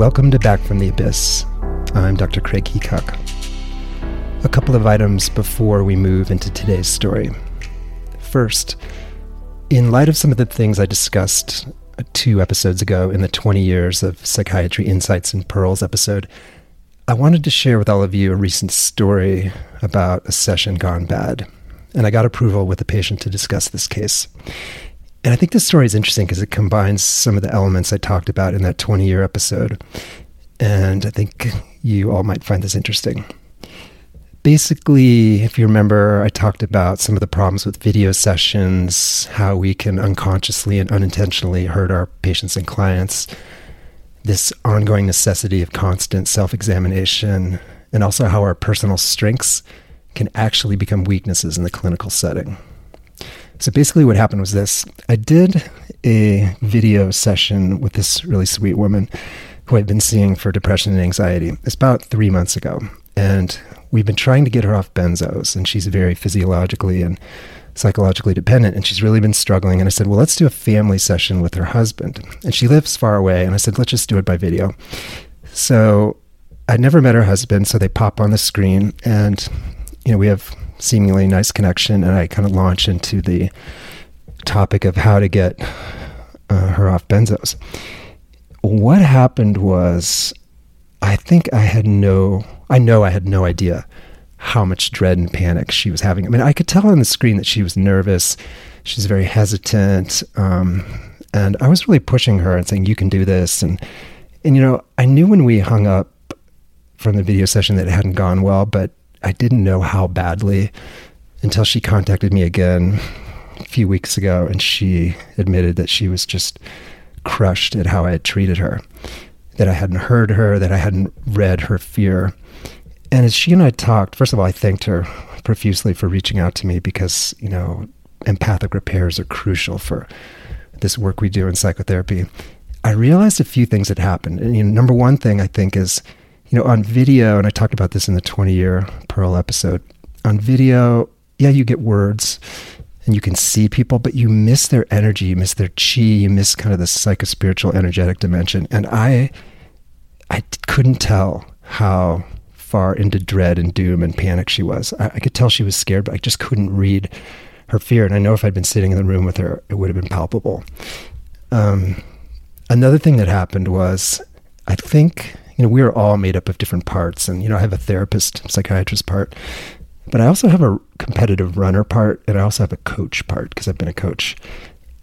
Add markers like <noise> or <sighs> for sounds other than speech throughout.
Welcome to Back from the Abyss. I'm Dr. Craig Heacock. A couple of items before we move into today's story. First, in light of some of the things I discussed uh, two episodes ago in the 20 years of psychiatry insights and pearls episode, I wanted to share with all of you a recent story about a session gone bad. And I got approval with the patient to discuss this case. And I think this story is interesting because it combines some of the elements I talked about in that 20 year episode. And I think you all might find this interesting. Basically, if you remember, I talked about some of the problems with video sessions, how we can unconsciously and unintentionally hurt our patients and clients, this ongoing necessity of constant self examination, and also how our personal strengths can actually become weaknesses in the clinical setting. So basically, what happened was this I did a video session with this really sweet woman who I'd been seeing for depression and anxiety. It's about three months ago. And we've been trying to get her off benzos, and she's very physiologically and psychologically dependent, and she's really been struggling. And I said, Well, let's do a family session with her husband. And she lives far away. And I said, Let's just do it by video. So I'd never met her husband, so they pop on the screen, and you know, we have seemingly nice connection, and I kind of launch into the topic of how to get uh, her off benzos. What happened was, I think I had no, I know I had no idea how much dread and panic she was having. I mean, I could tell on the screen that she was nervous, she's very hesitant, um, and I was really pushing her and saying, "You can do this." And and you know, I knew when we hung up from the video session that it hadn't gone well, but I didn't know how badly until she contacted me again a few weeks ago and she admitted that she was just crushed at how I had treated her, that I hadn't heard her, that I hadn't read her fear. And as she and I talked, first of all, I thanked her profusely for reaching out to me because, you know, empathic repairs are crucial for this work we do in psychotherapy. I realized a few things had happened. And you know, number one thing I think is you know, on video, and I talked about this in the 20 year Pearl episode, on video, yeah, you get words and you can see people, but you miss their energy, you miss their chi, you miss kind of the psychospiritual energetic dimension. And I, I couldn't tell how far into dread and doom and panic she was. I, I could tell she was scared, but I just couldn't read her fear. And I know if I'd been sitting in the room with her, it would have been palpable. Um, another thing that happened was, I think you know, we are all made up of different parts. And, you know, I have a therapist, psychiatrist part, but I also have a competitive runner part, and I also have a coach part because I've been a coach.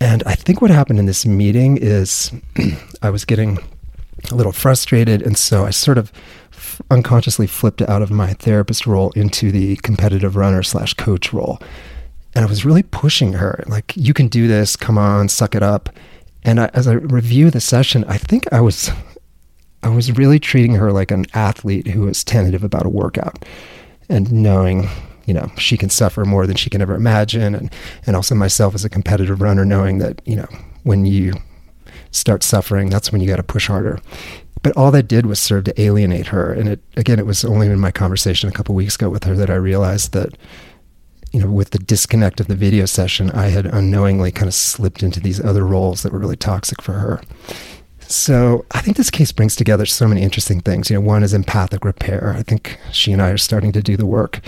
And I think what happened in this meeting is <clears throat> I was getting a little frustrated. And so I sort of unconsciously flipped out of my therapist role into the competitive runner slash coach role. And I was really pushing her, like, you can do this, come on, suck it up. And I, as I review the session, I think I was I was really treating her like an athlete who was tentative about a workout and knowing, you know, she can suffer more than she can ever imagine. And, and also myself as a competitive runner, knowing that, you know, when you start suffering, that's when you got to push harder. But all that did was serve to alienate her. And it, again, it was only in my conversation a couple weeks ago with her that I realized that, you know, with the disconnect of the video session, I had unknowingly kind of slipped into these other roles that were really toxic for her. So I think this case brings together so many interesting things. You know, one is empathic repair. I think she and I are starting to do the work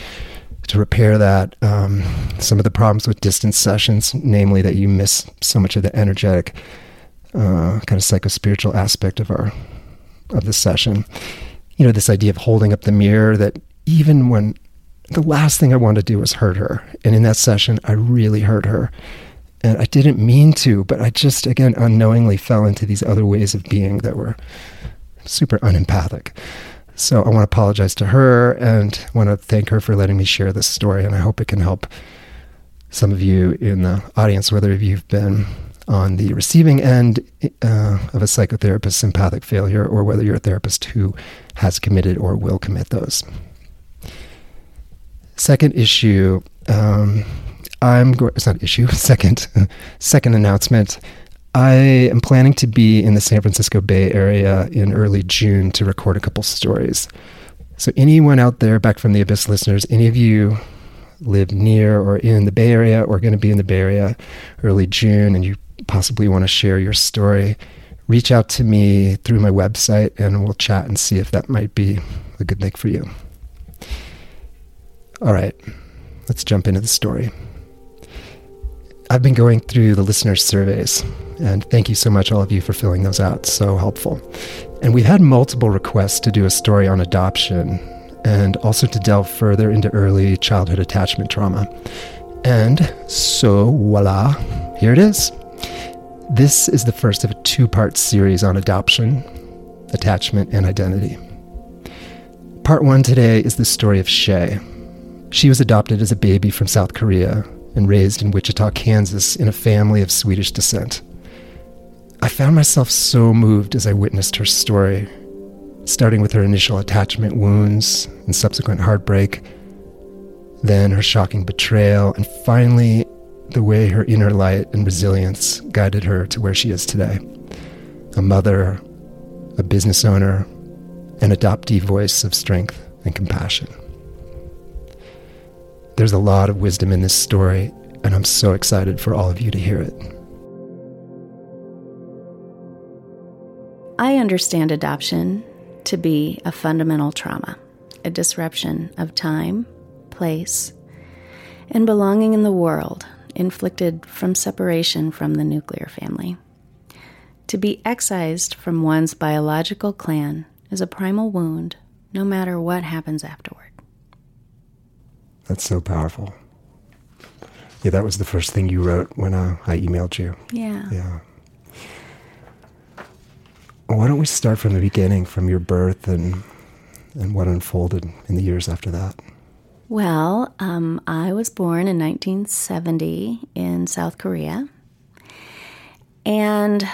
to repair that. Um, some of the problems with distance sessions, namely that you miss so much of the energetic, uh, kind of psychospiritual aspect of our of the session. You know, this idea of holding up the mirror that even when the last thing I wanted to do was hurt her, and in that session I really hurt her and I didn't mean to, but I just, again, unknowingly fell into these other ways of being that were super unempathic. So I want to apologize to her and want to thank her for letting me share this story. And I hope it can help some of you in the audience, whether you've been on the receiving end uh, of a psychotherapist's empathic failure or whether you're a therapist who has committed or will commit those. Second issue um, I'm going. It's not issue. <laughs> Second, second announcement. I am planning to be in the San Francisco Bay Area in early June to record a couple stories. So anyone out there, back from the Abyss listeners, any of you live near or in the Bay Area or going to be in the Bay Area early June, and you possibly want to share your story, reach out to me through my website and we'll chat and see if that might be a good thing for you. All right, let's jump into the story. I've been going through the listener surveys, and thank you so much, all of you, for filling those out. So helpful. And we've had multiple requests to do a story on adoption and also to delve further into early childhood attachment trauma. And so, voila, here it is. This is the first of a two part series on adoption, attachment, and identity. Part one today is the story of Shay. She was adopted as a baby from South Korea and raised in Wichita, Kansas, in a family of Swedish descent. I found myself so moved as I witnessed her story, starting with her initial attachment wounds and subsequent heartbreak, then her shocking betrayal, and finally the way her inner light and resilience guided her to where she is today a mother, a business owner, an adoptee voice of strength and compassion. There's a lot of wisdom in this story, and I'm so excited for all of you to hear it. I understand adoption to be a fundamental trauma, a disruption of time, place, and belonging in the world inflicted from separation from the nuclear family. To be excised from one's biological clan is a primal wound, no matter what happens afterward. That's so powerful. Yeah, that was the first thing you wrote when uh, I emailed you. Yeah. Yeah. Why don't we start from the beginning, from your birth and and what unfolded in the years after that? Well, um, I was born in 1970 in South Korea. And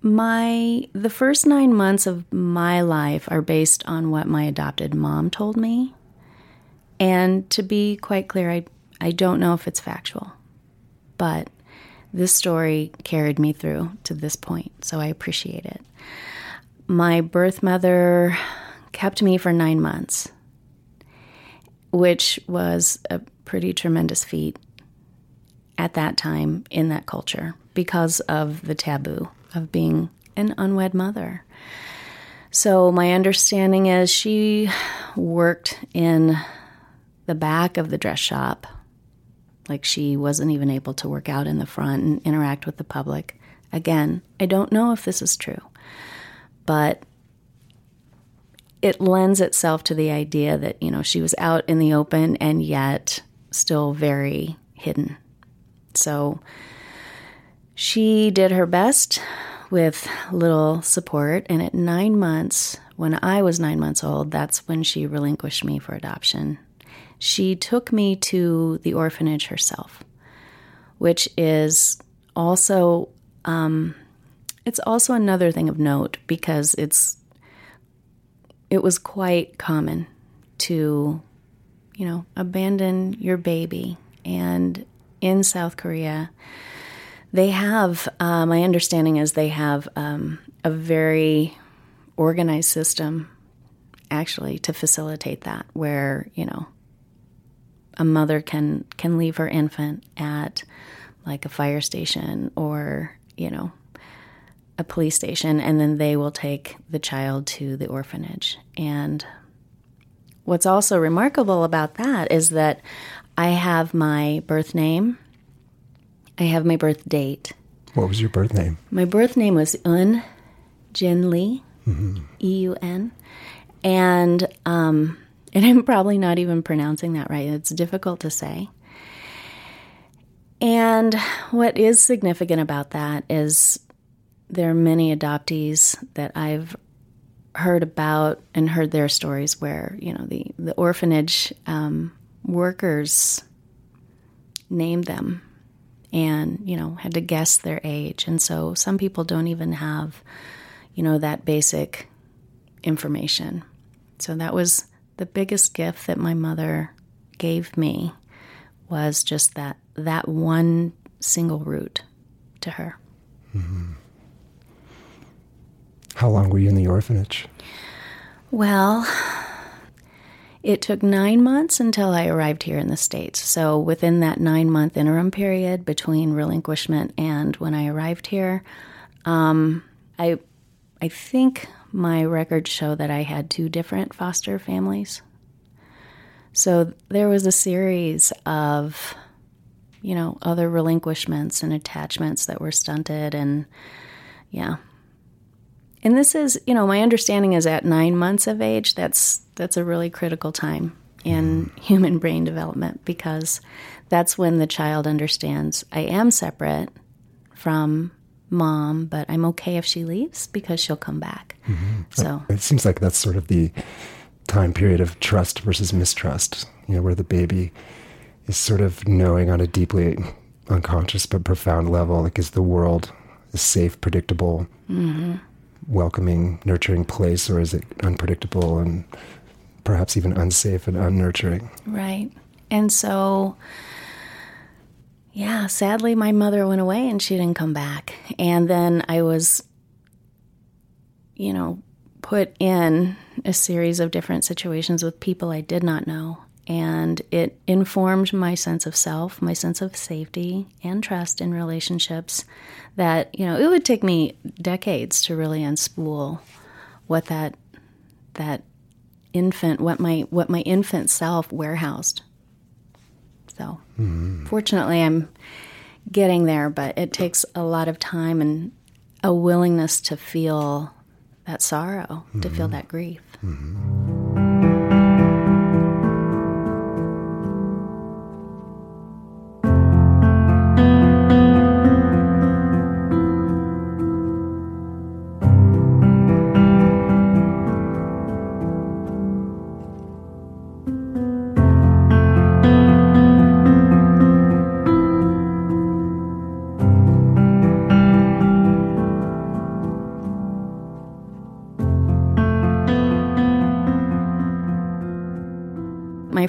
my the first 9 months of my life are based on what my adopted mom told me. And to be quite clear, I I don't know if it's factual. But this story carried me through to this point, so I appreciate it. My birth mother kept me for 9 months which was a pretty tremendous feat at that time in that culture because of the taboo of being an unwed mother. So, my understanding is she worked in the back of the dress shop. Like she wasn't even able to work out in the front and interact with the public. Again, I don't know if this is true, but it lends itself to the idea that, you know, she was out in the open and yet still very hidden. So she did her best with little support. And at nine months, when I was nine months old, that's when she relinquished me for adoption. She took me to the orphanage herself, which is also. Um, it's also another thing of note because it's it was quite common to, you know, abandon your baby. And in South Korea, they have, uh, my understanding is they have um, a very organized system actually to facilitate that, where, you know, a mother can can leave her infant at like a fire station or you know a police station, and then they will take the child to the orphanage. And what's also remarkable about that is that I have my birth name, I have my birth date. What was your birth name? My birth name was Eun Jin Lee, mm-hmm. E U N. And, um, and I'm probably not even pronouncing that right. It's difficult to say. And what is significant about that is there are many adoptees that I've heard about and heard their stories where you know the the orphanage um, workers named them and you know had to guess their age and so some people don't even have you know that basic information so that was the biggest gift that my mother gave me was just that that one single route to her mm-hmm. How long were you in the orphanage? Well, it took nine months until I arrived here in the States. So, within that nine month interim period between relinquishment and when I arrived here, um, I I think my records show that I had two different foster families. So there was a series of, you know, other relinquishments and attachments that were stunted. And yeah. And this is, you know, my understanding is at nine months of age, that's that's a really critical time in mm. human brain development because that's when the child understands I am separate from mom, but I'm okay if she leaves because she'll come back. Mm-hmm. So it seems like that's sort of the time period of trust versus mistrust, you know, where the baby is sort of knowing on a deeply unconscious but profound level, like is the world a safe, predictable, mm-hmm. welcoming, nurturing place, or is it unpredictable and perhaps even unsafe and unnurturing? Right. And so yeah, sadly, my mother went away and she didn't come back. And then I was, you know, put in a series of different situations with people I did not know. And it informed my sense of self, my sense of safety and trust in relationships that, you know, it would take me decades to really unspool what that that infant what my what my infant self warehoused so, mm-hmm. fortunately, I'm getting there, but it takes a lot of time and a willingness to feel that sorrow, mm-hmm. to feel mm-hmm. that grief. Mm-hmm.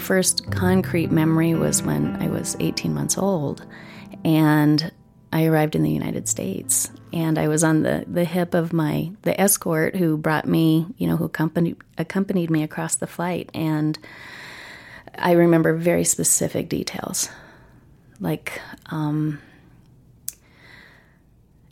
First concrete memory was when I was 18 months old and I arrived in the United States and I was on the, the hip of my the escort who brought me, you know, who accompanied accompanied me across the flight and I remember very specific details. Like um,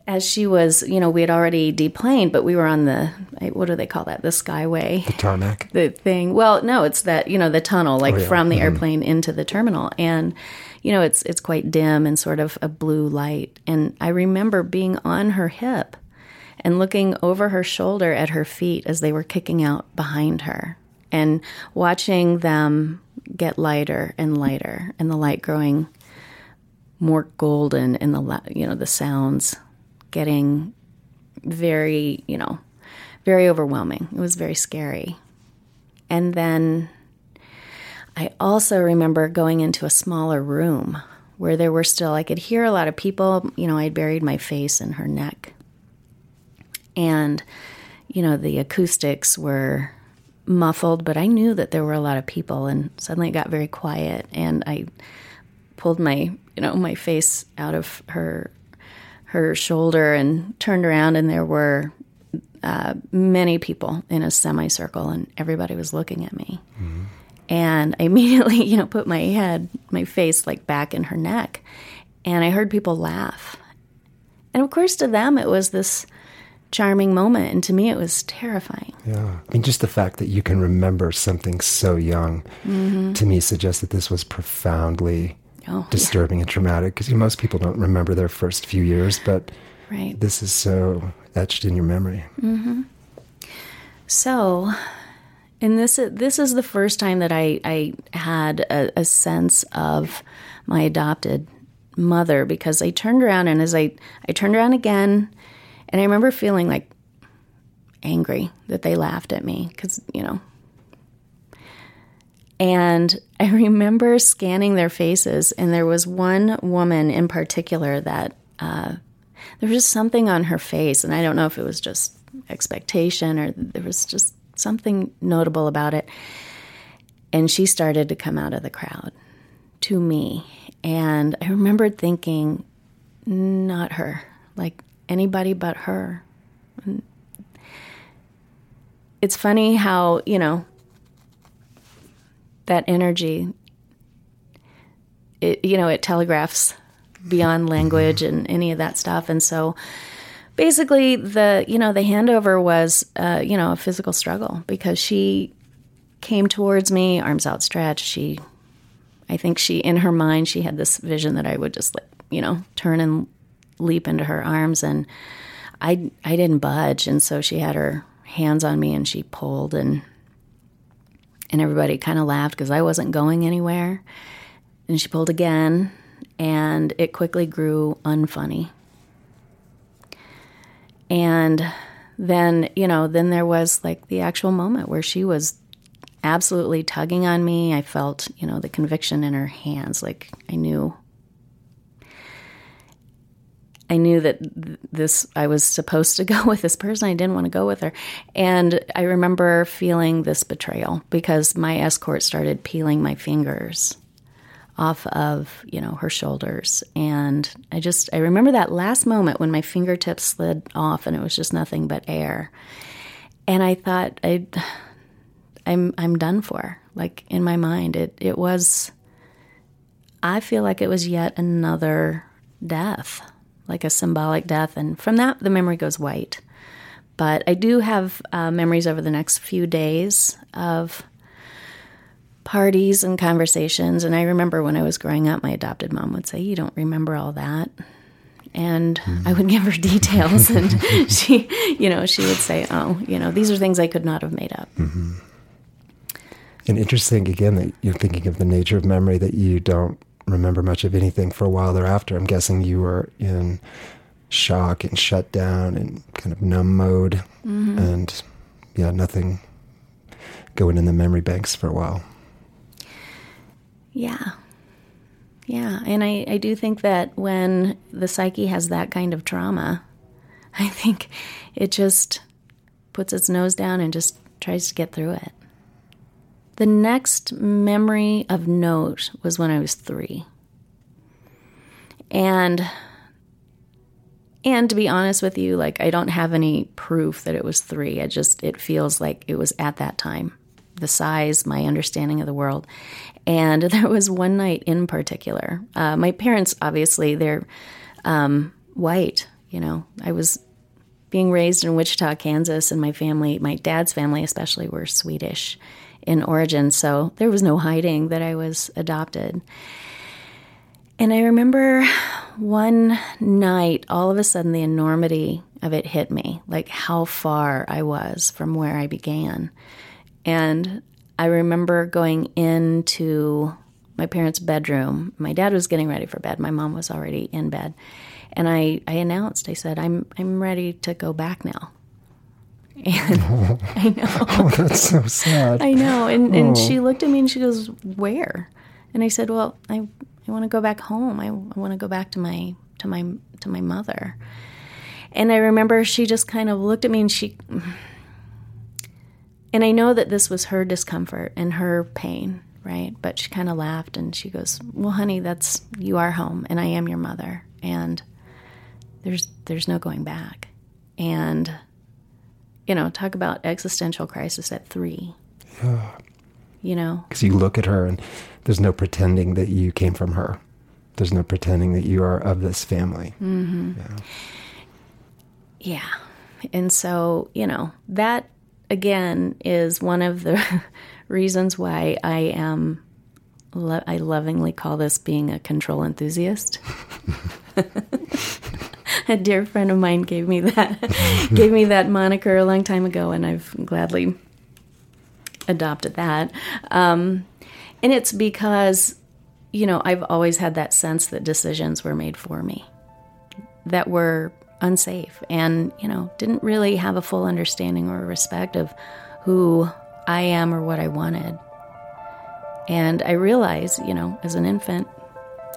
as she was, you know, we had already deplaned, but we were on the what do they call that? The skyway, the tarmac, <laughs> the thing. Well, no, it's that you know the tunnel, like oh, yeah. from the mm-hmm. airplane into the terminal, and you know it's it's quite dim and sort of a blue light. And I remember being on her hip and looking over her shoulder at her feet as they were kicking out behind her, and watching them get lighter and lighter, and the light growing more golden, and the you know the sounds getting very, you know, very overwhelming. It was very scary. And then I also remember going into a smaller room where there were still, I could hear a lot of people. You know, I buried my face in her neck. And, you know, the acoustics were muffled, but I knew that there were a lot of people. And suddenly it got very quiet. And I pulled my, you know, my face out of her her shoulder and turned around, and there were uh, many people in a semicircle, and everybody was looking at me. Mm-hmm. And I <laughs> immediately, you know, put my head, my face like back in her neck, and I heard people laugh. And of course, to them, it was this charming moment, and to me, it was terrifying. Yeah, I mean, just the fact that you can remember something so young, mm-hmm. to me, suggests that this was profoundly oh, disturbing yeah. and traumatic because most people don't remember their first few years, but right. this is so etched in your memory. Mm-hmm. So, and this this is the first time that I I had a, a sense of my adopted mother because I turned around and as I I turned around again, and I remember feeling like angry that they laughed at me because you know and <laughs> I remember scanning their faces, and there was one woman in particular that uh, there was just something on her face, and I don't know if it was just expectation or there was just something notable about it. And she started to come out of the crowd to me. And I remembered thinking, not her, like anybody but her. It's funny how, you know, that energy it you know it telegraphs beyond language and any of that stuff. And so basically the you know the handover was uh, you know a physical struggle because she came towards me arms outstretched. She i think she in her mind she had this vision that i would just like you know turn and leap into her arms. And i i didn't budge. And so she had her hands on me and she pulled and and everybody kind of laughed because i wasn't going anywhere and she pulled again and it quickly grew unfunny and then, you know, then there was like the actual moment where she was absolutely tugging on me. I felt, you know, the conviction in her hands. Like I knew I knew that this I was supposed to <laughs> go with this person. I didn't want to go with her. And I remember feeling this betrayal because my escort started peeling my fingers off of you know her shoulders and i just i remember that last moment when my fingertips slid off and it was just nothing but air and i thought i i'm i'm done for like in my mind it it was i feel like it was yet another death like a symbolic death and from that the memory goes white but i do have uh, memories over the next few days of parties and conversations. And I remember when I was growing up, my adopted mom would say, You don't remember all that. And mm-hmm. I would give her <laughs> details, and <laughs> she, you know, she would say, "Oh, you know, these are things I could not have made up." Mm-hmm. And interesting again that you're thinking of the nature of memory that you don't remember much of anything for a while thereafter. I'm guessing you were in shock and shut down and kind of numb mode, mm-hmm. and yeah, nothing going in the memory banks for a while. Yeah. Yeah. And I, I do think that when the psyche has that kind of trauma, <laughs> I think it just puts its nose down and just tries to get through it. The next memory of note was when I was three. And and to be honest with you, like I don't have any proof that it was three. I just it feels like it was at that time. The size, my understanding of the world. And <laughs> there was one night in particular. Uh, my parents, obviously, they're um, white. You know, I was being raised in Wichita, Kansas, and my family, my dad's family especially, were Swedish in origin. So there was no hiding that I was adopted. And I remember one night, all of a sudden, the enormity of it hit me like how far I was from where I began. And I remember going into my parents' bedroom. My dad was getting ready for bed. My mom was already in bed. And I, I announced, I said, I'm I'm ready to go back now. And <laughs> oh. <laughs> I know. <laughs> Oh, that's so sad. I know. And oh. and she looked at me and she goes, Where? And I said, Well, I I want to go back home. I, I want to go back to my to my to my mother. And I remember she just kind of looked at me and she and I know that this was her discomfort and her pain, right? But she kind of laughed and she goes, "Well, honey, that's you are home and I am your mother and there's there's no going back." And you know, talk about existential crisis at 3. Yeah. <sighs> You know, cuz you look at her and there's no pretending that you came from her. There's no pretending that you are of this family. Mm-hmm. Yeah. Yeah. And so, you know, that again is one of the <laughs> reasons why I am lo- I lovingly call this being a control enthusiast. <laughs> <laughs> <laughs> a dear friend of mine gave me that <laughs> gave me that moniker a long time ago, and I've gladly adopted that. Um, and it's because you know I've always had that sense that decisions were made for me, that were unsafe and, you know, didn't really have a full understanding or respect of who I am or what I wanted. And I realized, you know, as an infant,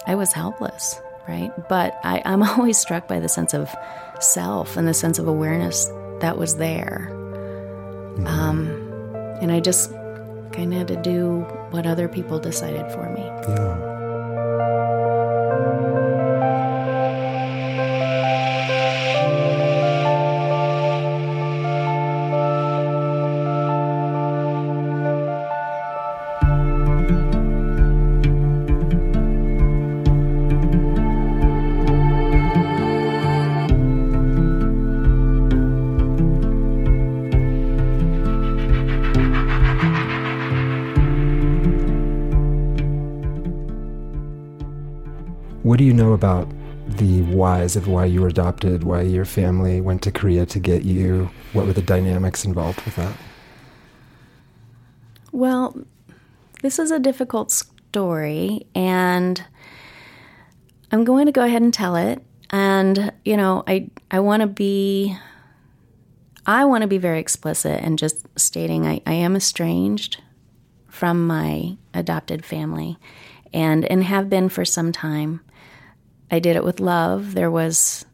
I was helpless, right? But I, am <laughs> always struck by the sense of self and the sense of awareness that was there. Mm-hmm. Um, and I just kind of had to do what other people decided for me. Yeah. Of why you were adopted, why your family went to Korea to get you? What were the dynamics involved with that? Well, this is a difficult story, and I'm going to go ahead and tell it. And, you know, I, I want to be. I want to be very explicit and just stating I, I am estranged from my adopted family and and have been for some time. I did it with love. There was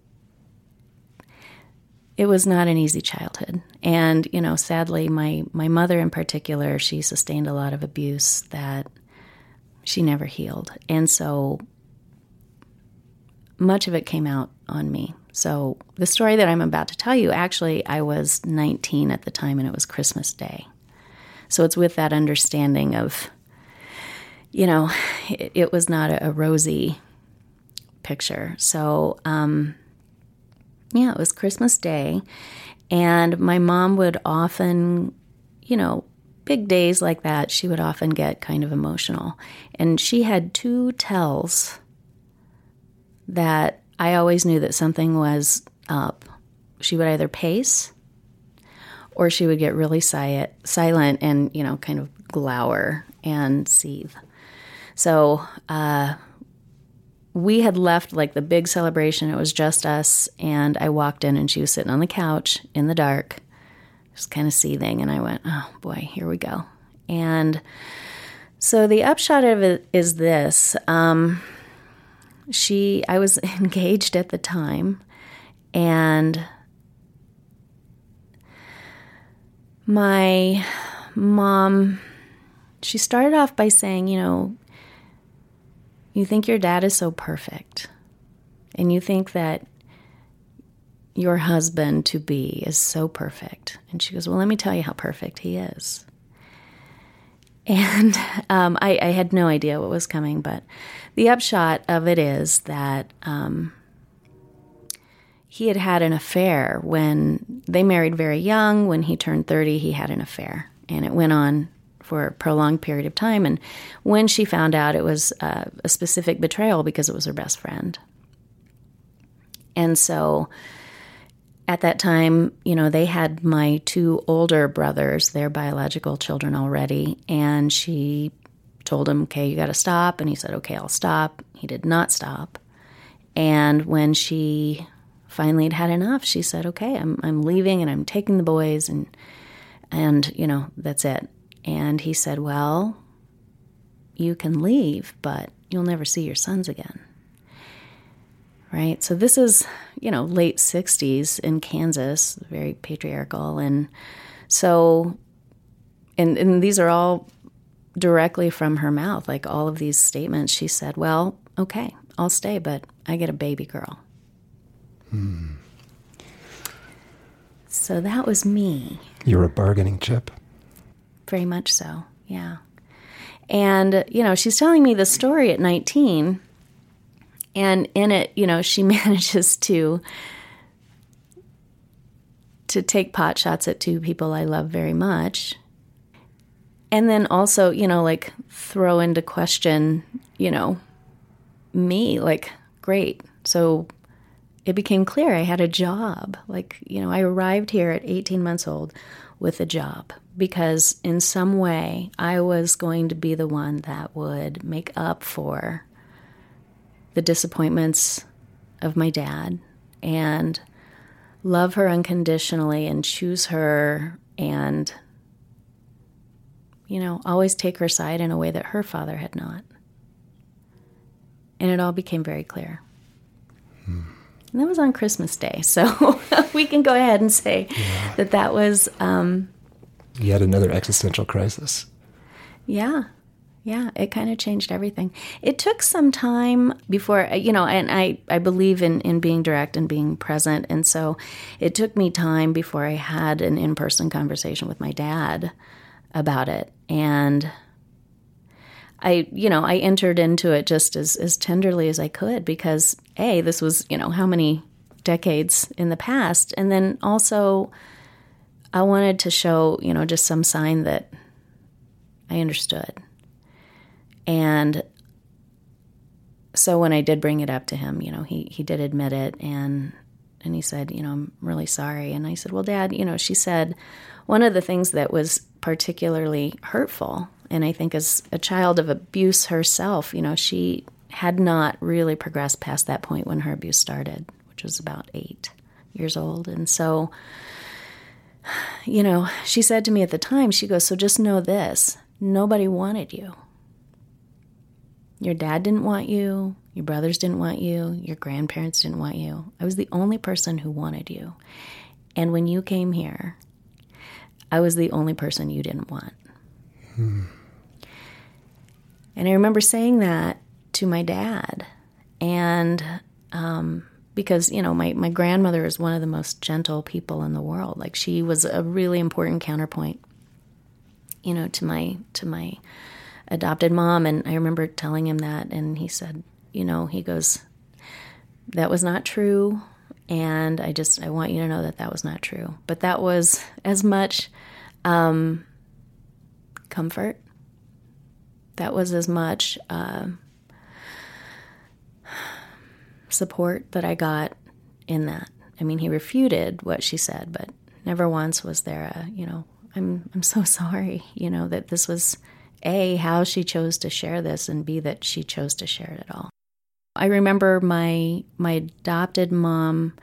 it was not an easy childhood. And, you know, sadly my my mother in particular, she sustained a lot of abuse that she never healed. And so much of it came out on me. So the story that I'm about to tell you, actually I was 19 at the time and it was Christmas Day. So it's with that understanding of you know, it, it was not a, a rosy picture. So, um, yeah, it was Christmas Day, and my mom would often, you know, big days like that, she would often get kind of emotional. And she had two tells that I always knew that something was up. She would either pace or she would get really si- silent and, you know, kind of glower and seethe. So, uh, we had left like the big celebration. It was just us. And I walked in and she was sitting on the couch in the dark, just kind of seething. And I went, oh boy, here we go. And so the upshot of it is this um, she, I was <laughs> engaged at the time. And my mom, she started off by saying, you know, you think your dad is so perfect, and you think that your husband to be is so perfect. And she goes, Well, let me tell you how perfect he is. <laughs> And um, I, I, had no idea what was coming, but the upshot of it is that um, he had had an affair when they married very young. When he turned 30, he had an affair. And it went on for a prolonged period of time. And when she found out, it was uh, a specific betrayal because it was her best friend. And so at that time, you know, they had my two older brothers, their biological children already, and she told him, okay, you got to stop. And he said, okay, I'll stop. He did not stop. And when she finally had had enough, she said, okay, I'm, I'm leaving and I'm taking the boys and, and, you know, that's it. And he said, Well, you can leave, but you'll never see your sons again. Right? So this is, you know, late 60s in Kansas, very patriarchal. And so, and, and these are all directly from her mouth, like all of these statements. She said, Well, okay, I'll stay, but I get a baby girl. Hmm. So that was me. You're a bargaining chip. Very much so, yeah. And, you know, she's telling me the story at 19. And in it, you know, she <laughs> manages to to take pot shots at two people I love very much. And then also, you know, like throw into question, you know, me, like, great. So it became clear I had a job. Like, you know, I arrived here at 18 months old with a job because in some way I was going to be the one that would make up for the disappointments of my dad and love her unconditionally and choose her and you know always take her side in a way that her father had not and it all became very clear hmm. And that was on Christmas Day. <laughs> So <laughs> we can go ahead and say yeah. that that was. Um, Yet another existential crisis. Yeah. Yeah, it kind of changed everything. It took some time before, you know, and I, I believe in, in being direct and being present. And so it took me time before I had an in person conversation with my dad about it. And I, you know, I entered into it just as, as tenderly as I could because, A, this was, you know, how many decades in the past. And then also, I wanted to show, you know, just some sign that I understood. And so when I did bring it up to him, you know, he he did admit it and and he said, you know, I'm really sorry. And I said, well, Dad, you know, she said one of the things that was particularly hurtful, and I think as a child of abuse herself, you know, she had not really progressed past that point when her abuse started, which was about eight years old. And so, you know, she said to me at the time, she goes, So just know this nobody wanted you. Your dad didn't want you. Your brothers didn't want you. Your grandparents didn't want you. I was the only person who wanted you. And when you came here, I was the only person you didn't want. Hmm. And I remember saying that to my dad. And um, because, you know, my, my grandmother is one of the most gentle people in the world. Like she was a really important counterpoint, you know, to my to my adopted mom. And I remember telling him that and he said, you know, he goes, That was not true. And I just I want you to know that that was not true. But that was as much um, comfort. That was as much uh, support that I got in that. I mean, he refuted what she said, but never once was there a, you know, I'm I'm so <laughs> sorry, you know, that this was a how she chose to share this and b that she chose to share it at all. I remember my my adopted mom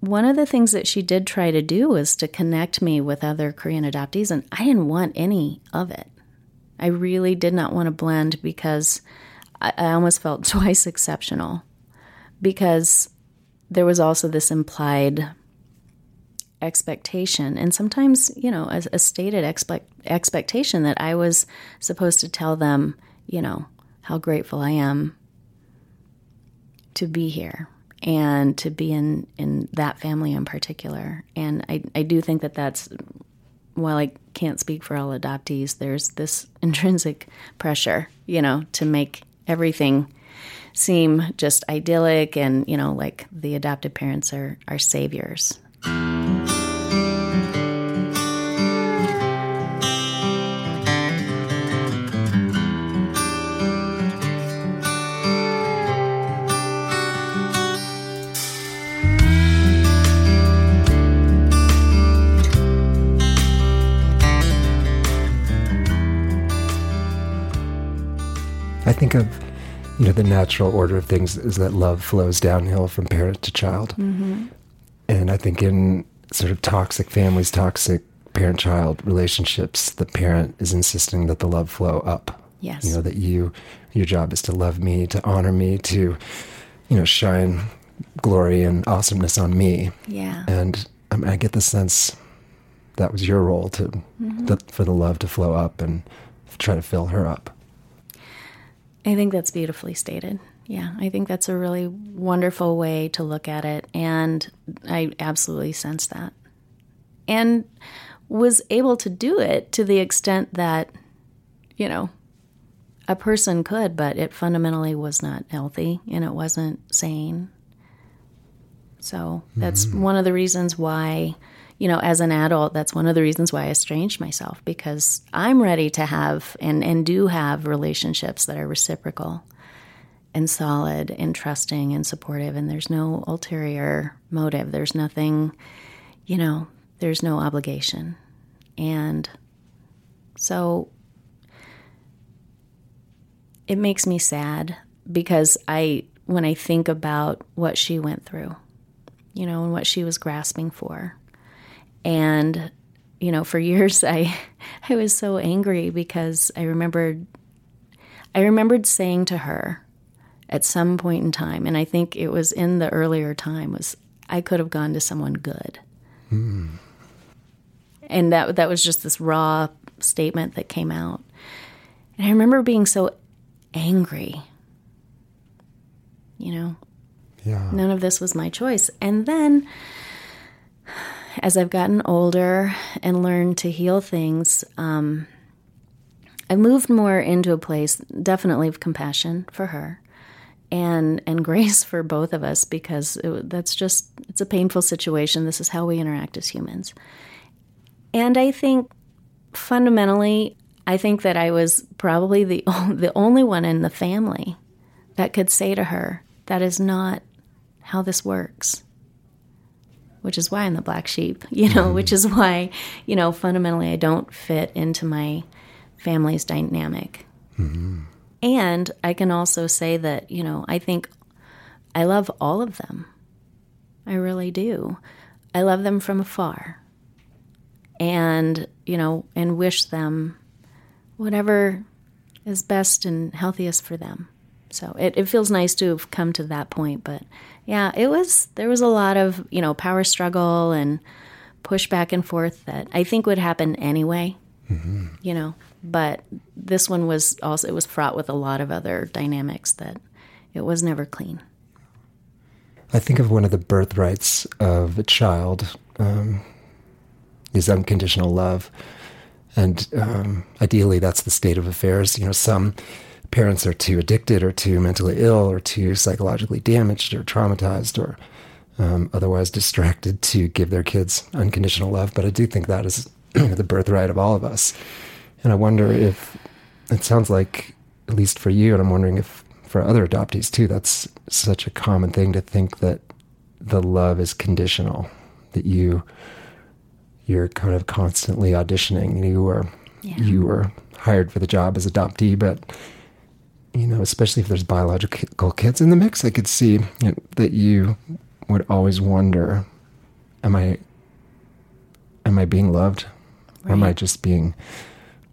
one of the things that she did try to do was to connect me with other Korean adoptees and I didn't want any of it. I really did not want to blend because I, I almost felt <laughs> twice exceptional because there was also this implied expectation and sometimes you know a, a stated expect, expectation that i was supposed to tell them you know how grateful i am to be here and to be in in that family in particular. And i i do think that that's while i can't speak for all adoptees there's this <laughs> intrinsic pressure you know to make everything seem just idyllic and, you know, like the adoptive parents are, are saviors. I think of you know, the natural order of things is that love flows downhill from parent to child. Mm-hmm. And I think in sort of toxic families, toxic parent child relationships, the parent is insisting that the love flow up. Yes. You know, that you, your job is to love me, to honor me, to, you know, shine glory and awesomeness on me. Yeah. And I, mean, I get the sense that was your role to, mm-hmm. the, for the love to flow up and try to fill her up. I think that's beautifully stated. Yeah, I think that's a really wonderful way to look at it. And I absolutely sense that. And was able to do it to the extent that, you know, a person could, but it fundamentally was not healthy and it wasn't sane. So that's mm-hmm. one of the reasons why you know, as an adult, that's one of the reasons why I estranged myself because I'm ready to have and, and do have relationships that are reciprocal and solid and trusting and supportive. And there's no ulterior motive. There's nothing, you know, there's no obligation. And so it makes me sad because I, when I think about what she went through, you know, and what she was grasping for and you know, for <laughs> years I I was so angry because I remembered I remembered saying to her at some point in time, and I think it was in the earlier time, was I could have gone to someone good. Mm. And that that was just this raw statement that came out. And I remember being so angry. You know? Yeah. None of this was my choice. And then as I've gotten older and learned to heal things, um, I moved more into a place, definitely of compassion for her, and and <laughs> grace for both of us because it, that's just it's a painful situation. This is how we interact as humans, and I think fundamentally, I think that I was probably the <laughs> the only one in the family that could say to her, that is not how this works. Which is why I'm the black sheep, <laughs> you know, mm-hmm. which is why, you know, fundamentally I don't fit into my family's dynamic. Mm-hmm. And I can also say that, you know, I think I love all of them. I really do. I love them from afar. And, you know, and wish them whatever is best and healthiest for them. So it, it feels nice to have come to that point. But yeah, it was, there was a lot of, you know, power struggle and push back and forth that I think would happen anyway, mm-hmm. you know. But this one was also, it was fraught with a lot of other dynamics that it was never clean. I think of one of the birthrights of a child um, is unconditional love. And um, ideally, that's the state of affairs. You know, some parents are too addicted or too mentally ill or too psychologically damaged or traumatized or um, otherwise distracted to give their kids unconditional love. But I do think that is <clears throat> the birthright of all of us. And I wonder if it sounds like, at least for you, and I'm wondering if for other adoptees too, that's such a common thing to think that the love is conditional, that you you're kind of constantly auditioning. You were yeah. you were hired for the job as adoptee, but you know, especially if there's biological kids in the mix, I could see that you would always wonder, am I am I being loved? Right. Or am I just being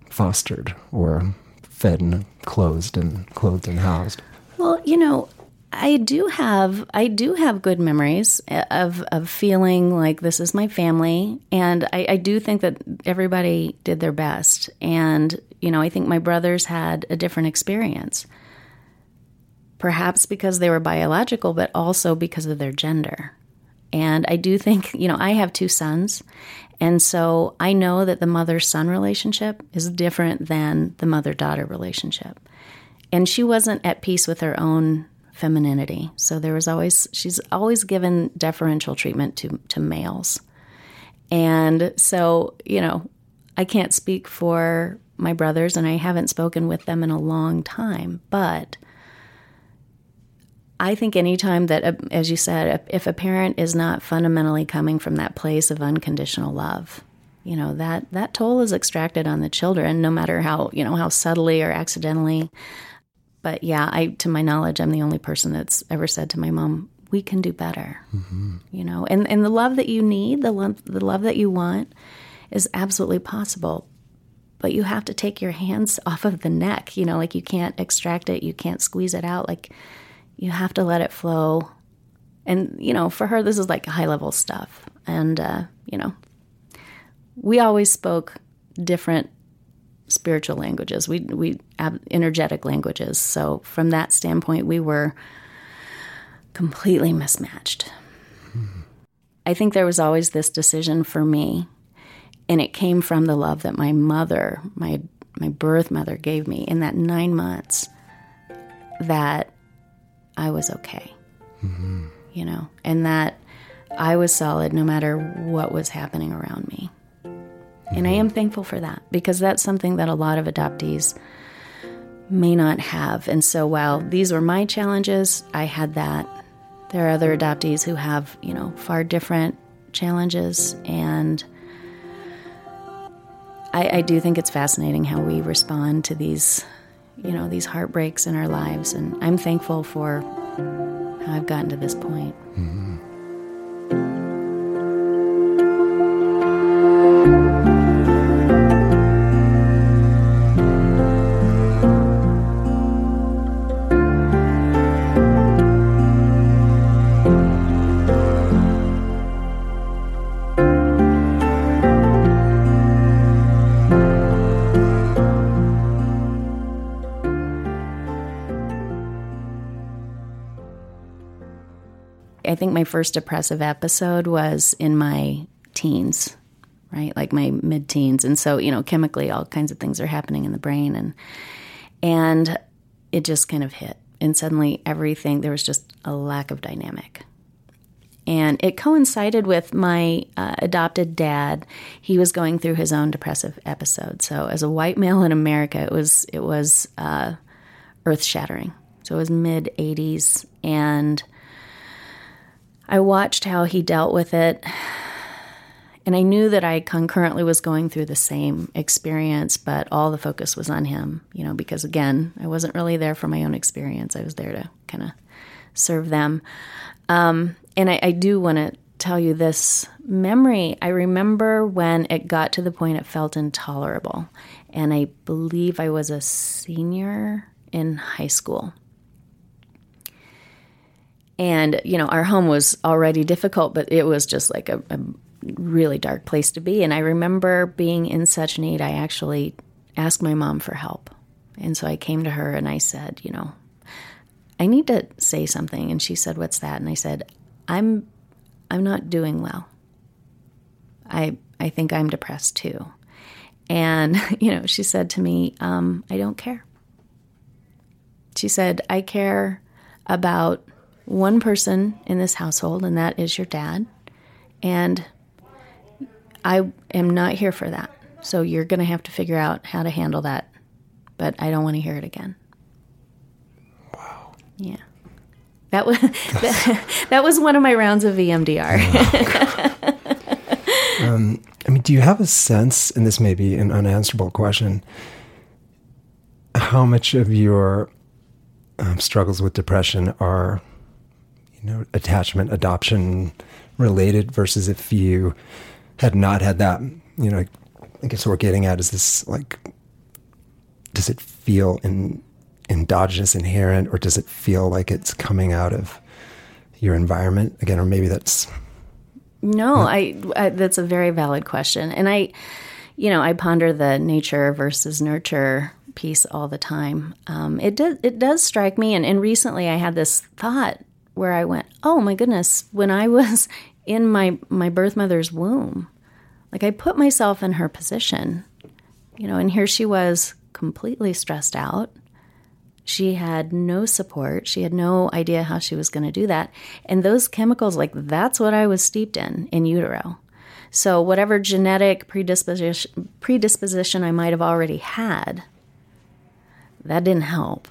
fostered or fed and clothed and clothed and housed? Well, you know, I do have I do have good memories eh, of of feeling like this is my family, and I, I, do think that everybody did their best. And you know, I think my brothers had a different experience, perhaps because they were biological, but also because of their gender. And I do think you know I have two sons, and so I know that the mother son relationship is different than the mother daughter relationship. And she wasn't at peace with her own femininity. So there was always she's always given deferential treatment to to males. And so, you know, I can't speak for my brothers and I haven't spoken with them in a long time, but I think anytime that, as you said, if a parent is not fundamentally coming from that place of unconditional love, you know that that toll is extracted on the children, no matter how you know how subtly or accidentally. But yeah, I to my knowledge, I'm the only person that's ever said to my mom, "We can do better." Mm-hmm. You know, and and the love that you need, the love, the love that you want, is absolutely possible. But you have to take your hands <laughs> off of the neck. You know, like you can't extract it, you can't squeeze it out. Like you have to let it flow. And you know, for her, this is like high level stuff. And uh, you know, we always spoke different spiritual languages. We we have energetic languages. So from that standpoint, we were completely mismatched. Mm-hmm. I think there was always this decision for me, and it came from the love that my mother, my my birth mother, gave me in that nine months. That I was okay, mm-hmm. you know, and that I was solid no matter what was happening around me. And I am thankful for that because that's something that a lot of adoptees may not have. And so while these were my challenges, I had that. There are other adoptees who have, you know, far different challenges. And I, I do think it's fascinating how we respond to these, you know, these heartbreaks in our lives. And I'm thankful for how I've gotten to this point. Mm-hmm. I think my first depressive episode was in my teens, right? Like my mid teens. And so, you know, chemically all kinds of things are happening in the brain and and it just kind of hit. And suddenly everything there was just a lack of dynamic. And it coincided with my uh, adopted dad. He was going through his own depressive episode. So, as a white male in America, it was it was uh, earth shattering So it was mid 80s. And I watched how he dealt with it. And I knew that I concurrently was going through the same experience, but all the focus was on him, you know, because again, I wasn't really there for my own experience. I was there to kind of serve them. Um, and I, I do want to tell you this memory. I remember when it got to the point it felt intolerable. And I believe I was a senior in high school. And, you know, our home was already difficult, but it was just like a, a really dark place to be. And I remember being in such need, I actually asked my mom for help. And so I came to her and I said, you know, I need to say something. And she said, What's that? And I said, I'm I'm not doing well. I I think I'm depressed too. And, <laughs> you know, she said to me, um, I don't care. She said, I care about one person in this household, and that is your dad. And I am not here for that. So you're going to have to figure out how to handle that. But I don't want to hear it again. Wow. Yeah. That was <laughs> that, that was one of my rounds of EMDR. <laughs> um, I mean, do you have a sense, and this may be an unanswerable question, how much of your um, struggles with depression are you know, attachment, adoption related versus if you had not had that, you know, I guess what we're getting at is this like, does it feel in, endogenous, inherent, or does it feel like it's coming out of your environment again? Or maybe that's. No, I, I that's a very valid question. And I, you know, I ponder the nature versus nurture piece all the time. Um, it does it does strike me, and, and recently I had this thought where I went, oh my goodness, when I was <laughs> in my, my birth mother's womb, like I put myself in her position, you know, and here she was completely stressed out. She had no support. She had no idea how she was going to do that. And those chemicals, like that's what I was steeped in in utero. So, whatever genetic predisposition, predisposition I might have already had, that didn't help.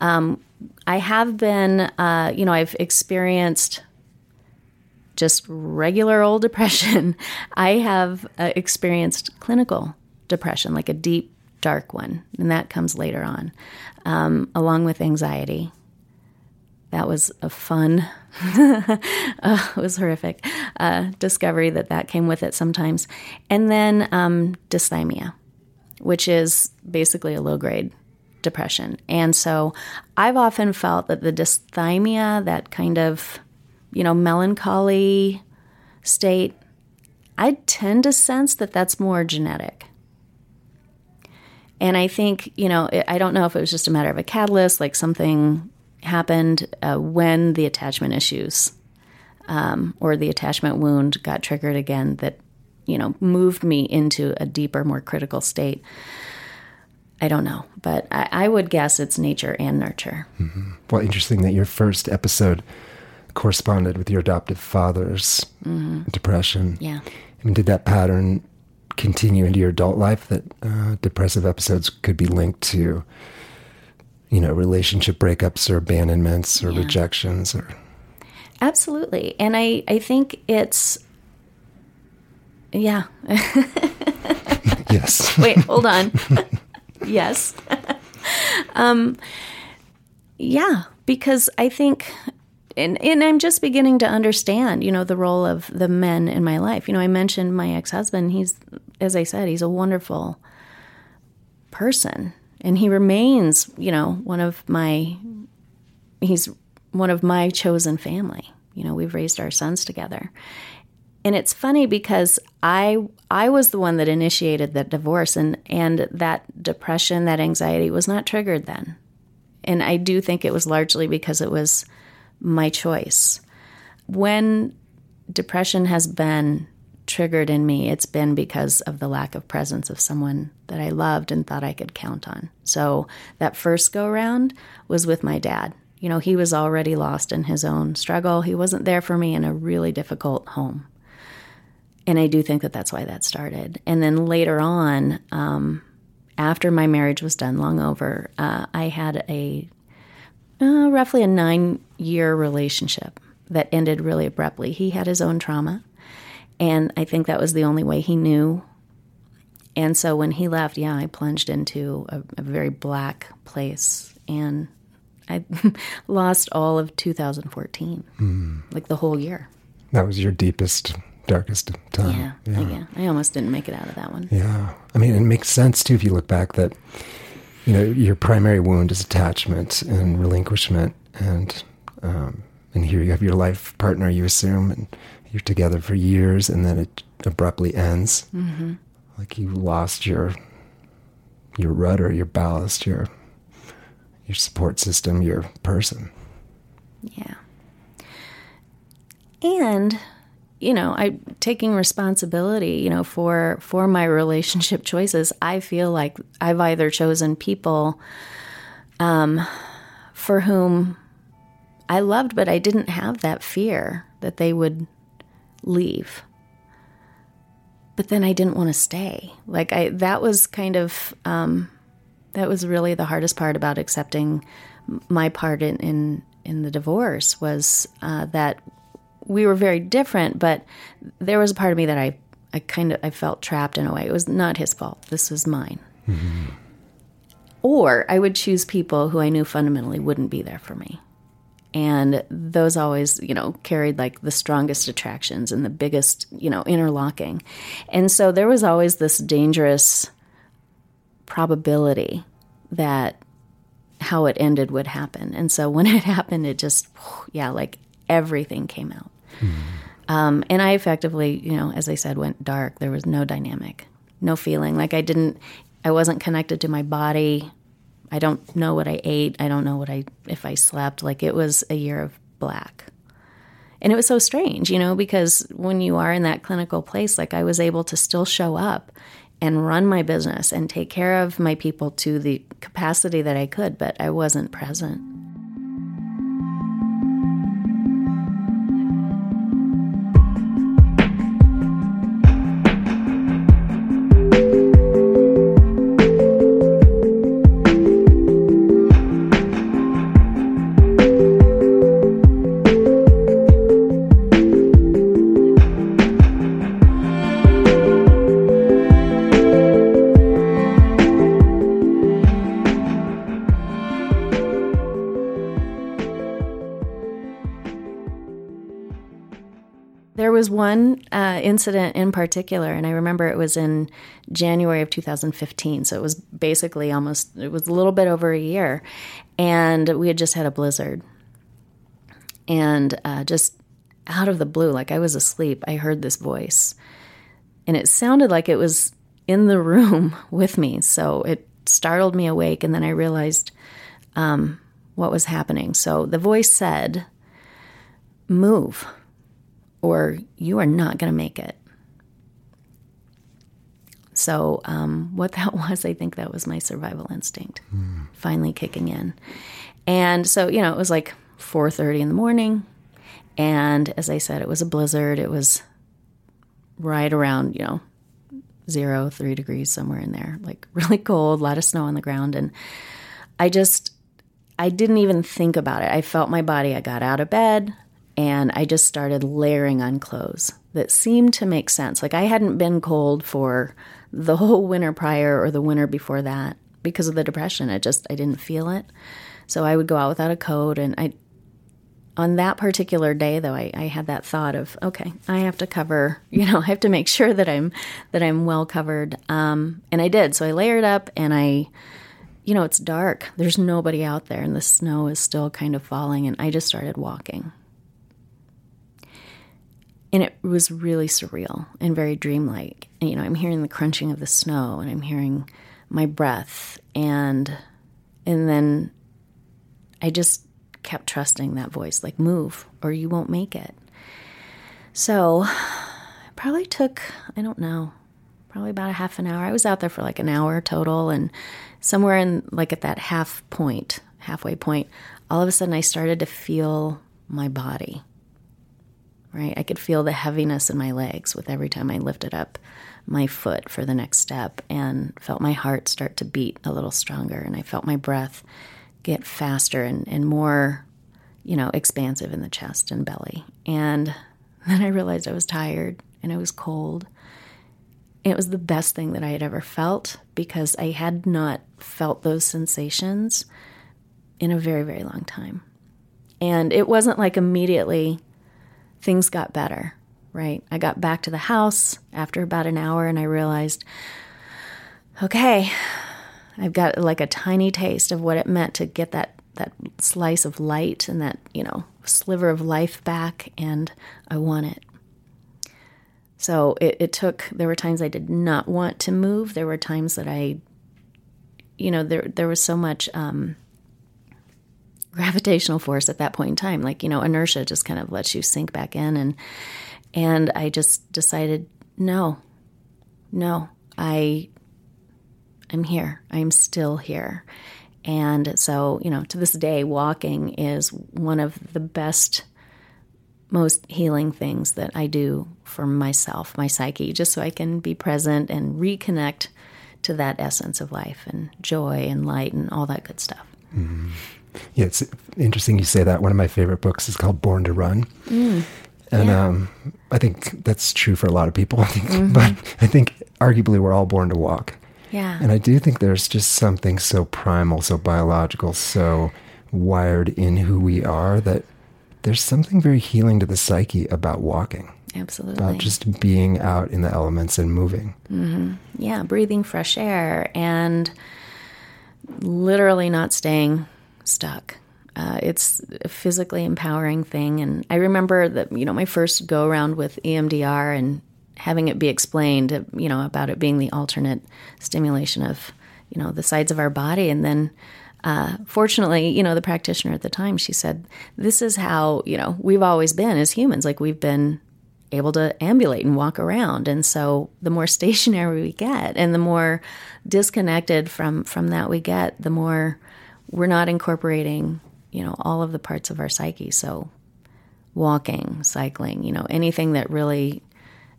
Um, I have been, uh, you know, I've experienced just regular old <laughs> depression. I have uh, experienced clinical depression, like a deep, dark one, and that comes later on, um, along with anxiety. That was a fun, <laughs> uh, it was horrific uh, discovery that that came with it sometimes. And then um, dysthymia, which is basically a low grade depression. And so I've often felt that the dysthymia, that kind of, you know, melancholy state, I tend to sense that that's more genetic. And I think, you know, I don't know if it was just a matter of a catalyst, like something happened uh, when the attachment issues um, or the attachment wound got triggered again that, you know, moved me into a deeper, more critical state. I don't know, but I, I would guess it's nature and nurture. Mm-hmm. Well, interesting that your first episode corresponded with your adoptive father's mm-hmm. depression. Yeah. I mean, did that pattern continue into your adult life that uh, depressive episodes could be linked to, you know, relationship breakups or abandonments or yeah. rejections or? Absolutely. And I, I think it's, yeah. <laughs> <laughs> yes. Wait, hold on. <laughs> yes. <laughs> um, yeah, because I think, and, and I'm just beginning to understand, you know, the role of the men in my life. You know, I mentioned my ex husband. He's, as I said, he's a wonderful person. And he remains, you know, one of my, he's one of my chosen family. You know, we've raised our sons together. And it's funny because I I was the one that initiated that divorce and and that depression, that anxiety was not triggered then. And I do think it was largely because it was my choice. When depression has been triggered in me, it's been because of the lack of presence of someone that I loved and thought I could count on. So that first go round was with my dad. You know, he was already lost in his own struggle. He wasn't there for me in a really difficult home and I do think that that's why that started. And then later on, um, after my marriage was done, long over, uh, I had a uh, roughly a nine year relationship that ended really abruptly. He had his own trauma, and I think that was the only way he knew. And so when he left, yeah, I plunged into a, a very black place, and I <laughs> lost all of 2014, mm. like the whole year. That was your deepest, darkest time. Yeah, yeah, yeah. I almost didn't make it out of that one. Yeah, I mean, it makes sense too if you look back that you know your primary wound is attachment and relinquishment, and um, and here you have your life partner, you assume, and you're together for years, and then it abruptly ends. Mm-hmm. Like you lost your your rudder, your ballast, your your support system, your person. Yeah. And you know, I taking responsibility, you know, for for my relationship choices. I feel like I've either chosen people um for whom I loved but I didn't have that fear that they would leave. But then I didn't want to stay. Like I that was kind of um that was really the hardest part about accepting my part in in, in the divorce was uh, that we were very different, but there was a part of me that I I kind of I felt trapped in a way. It was not his fault. This was mine. Mm-hmm. Or I would choose people who I knew fundamentally wouldn't be there for me. And those always, you know, carried like the strongest attractions and the biggest, you know, interlocking. And so there was always this dangerous probability that how it ended would happen. And so when <laughs> it happened, it just, yeah, like everything came out. Mm-hmm. Um, and I effectively, you know, as I said, went dark. There was no dynamic, no feeling. Like I didn't, I wasn't connected to my body. I don't know what I ate. I don't know what I, if I slept. Like it was a year of black. And it was so strange, you know, because when you are in that clinical place, like I was able to still show up and run my business and take care of my people to the capacity that I could, but I wasn't present. One uh, incident in particular, and I remember it was in January of 2015. So it was basically almost, it was a little bit over a year. And we had just had a blizzard. And uh, just out of the blue, like I was asleep, I heard this voice. And it sounded like it was in the room <laughs> with me. So it startled me awake. And then I realized um, what was happening. So the voice said, Move or you are not going to make it. So, um, what that <laughs> was, I think that was my survival instinct mm. finally kicking in. And so, you know, it was like 4:30 in the morning, and as I said, it was a blizzard. It was right around, you know, zero, three degrees somewhere in there, like <laughs> really cold, a lot of snow on the ground, and I just, I didn't even think about it. I felt my body. I got out of bed and I just started layering on clothes that seemed to make sense. Like I hadn't been cold for the whole winter prior or the winter before that because of the depression. I just I didn't feel it. So I would go out without a coat and I on that particular day though I, I had that thought of okay i have to cover <laughs> you know i have to make sure that i'm that i'm well covered um, and i did so i layered up and i you know it's dark there's nobody out there and the snow is still kind of falling and i just started walking and it was really surreal and very dreamlike. And, you know, I'm hearing the crunching of the snow and I'm hearing my breath and and then I just kept trusting that voice like move or you won't make it. So, it probably took, I don't know, probably about a half an hour. I was out there for like an hour total and somewhere in like at that half point, halfway point, all of a sudden I started to feel my body right? I could feel the heaviness in my legs with every time I lifted up my foot for the next step and felt my heart start to beat a little stronger. And I felt my breath get faster and, and more, you know, expansive in the chest and belly. And <laughs> then I realized I was tired and I was cold. it was the best thing that I had ever felt because I had not felt those sensations in a very, very long time. And it wasn't like immediately things got better, right? I got back to the house after about an hour and I realized, okay, I've got like a tiny taste of what it meant to get that that slice of light and that, you know, sliver of life back and I want it. So it, it took there were times I did not want to move. There were times that I you know, there there was so much um gravitational force at that point in time. Like, you know, inertia just kind of lets you sink back in and and I just decided, no, no, I I'm here. I'm still here. And so, you know, to this day, walking is one of the best, most healing things that I do for myself, my psyche, just so I can be present and reconnect to that essence of life and joy and light and all that good stuff. Mm-hmm. Yeah, it's interesting you say that. One of my favorite books is called Born to Run. Mm. And yeah. um, I think that's true for a lot of people. <laughs> I think, mm-hmm. but I think arguably we're all born to walk. Yeah. And I do think there's just something so primal, so biological, so wired in who we are that there's something very healing to the psyche about walking. Absolutely. About just being out in the elements and moving. Mm-hmm. Yeah, breathing fresh air and literally not staying stuck. Uh, it's a physically empowering thing. And I remember that, you know, my first go around with EMDR and having it be explained, you know, about it being the alternate stimulation of, you know, the sides of our body. And then, uh, fortunately, you know, the practitioner at the time, she said, this is how, you know, we've always been as humans. Like we've been able to ambulate and walk around. And so the more <laughs> stationary we get and the more disconnected from, from that we get, the more we're not incorporating, you know, all of the parts of our psyche. So walking, cycling, you know, anything that really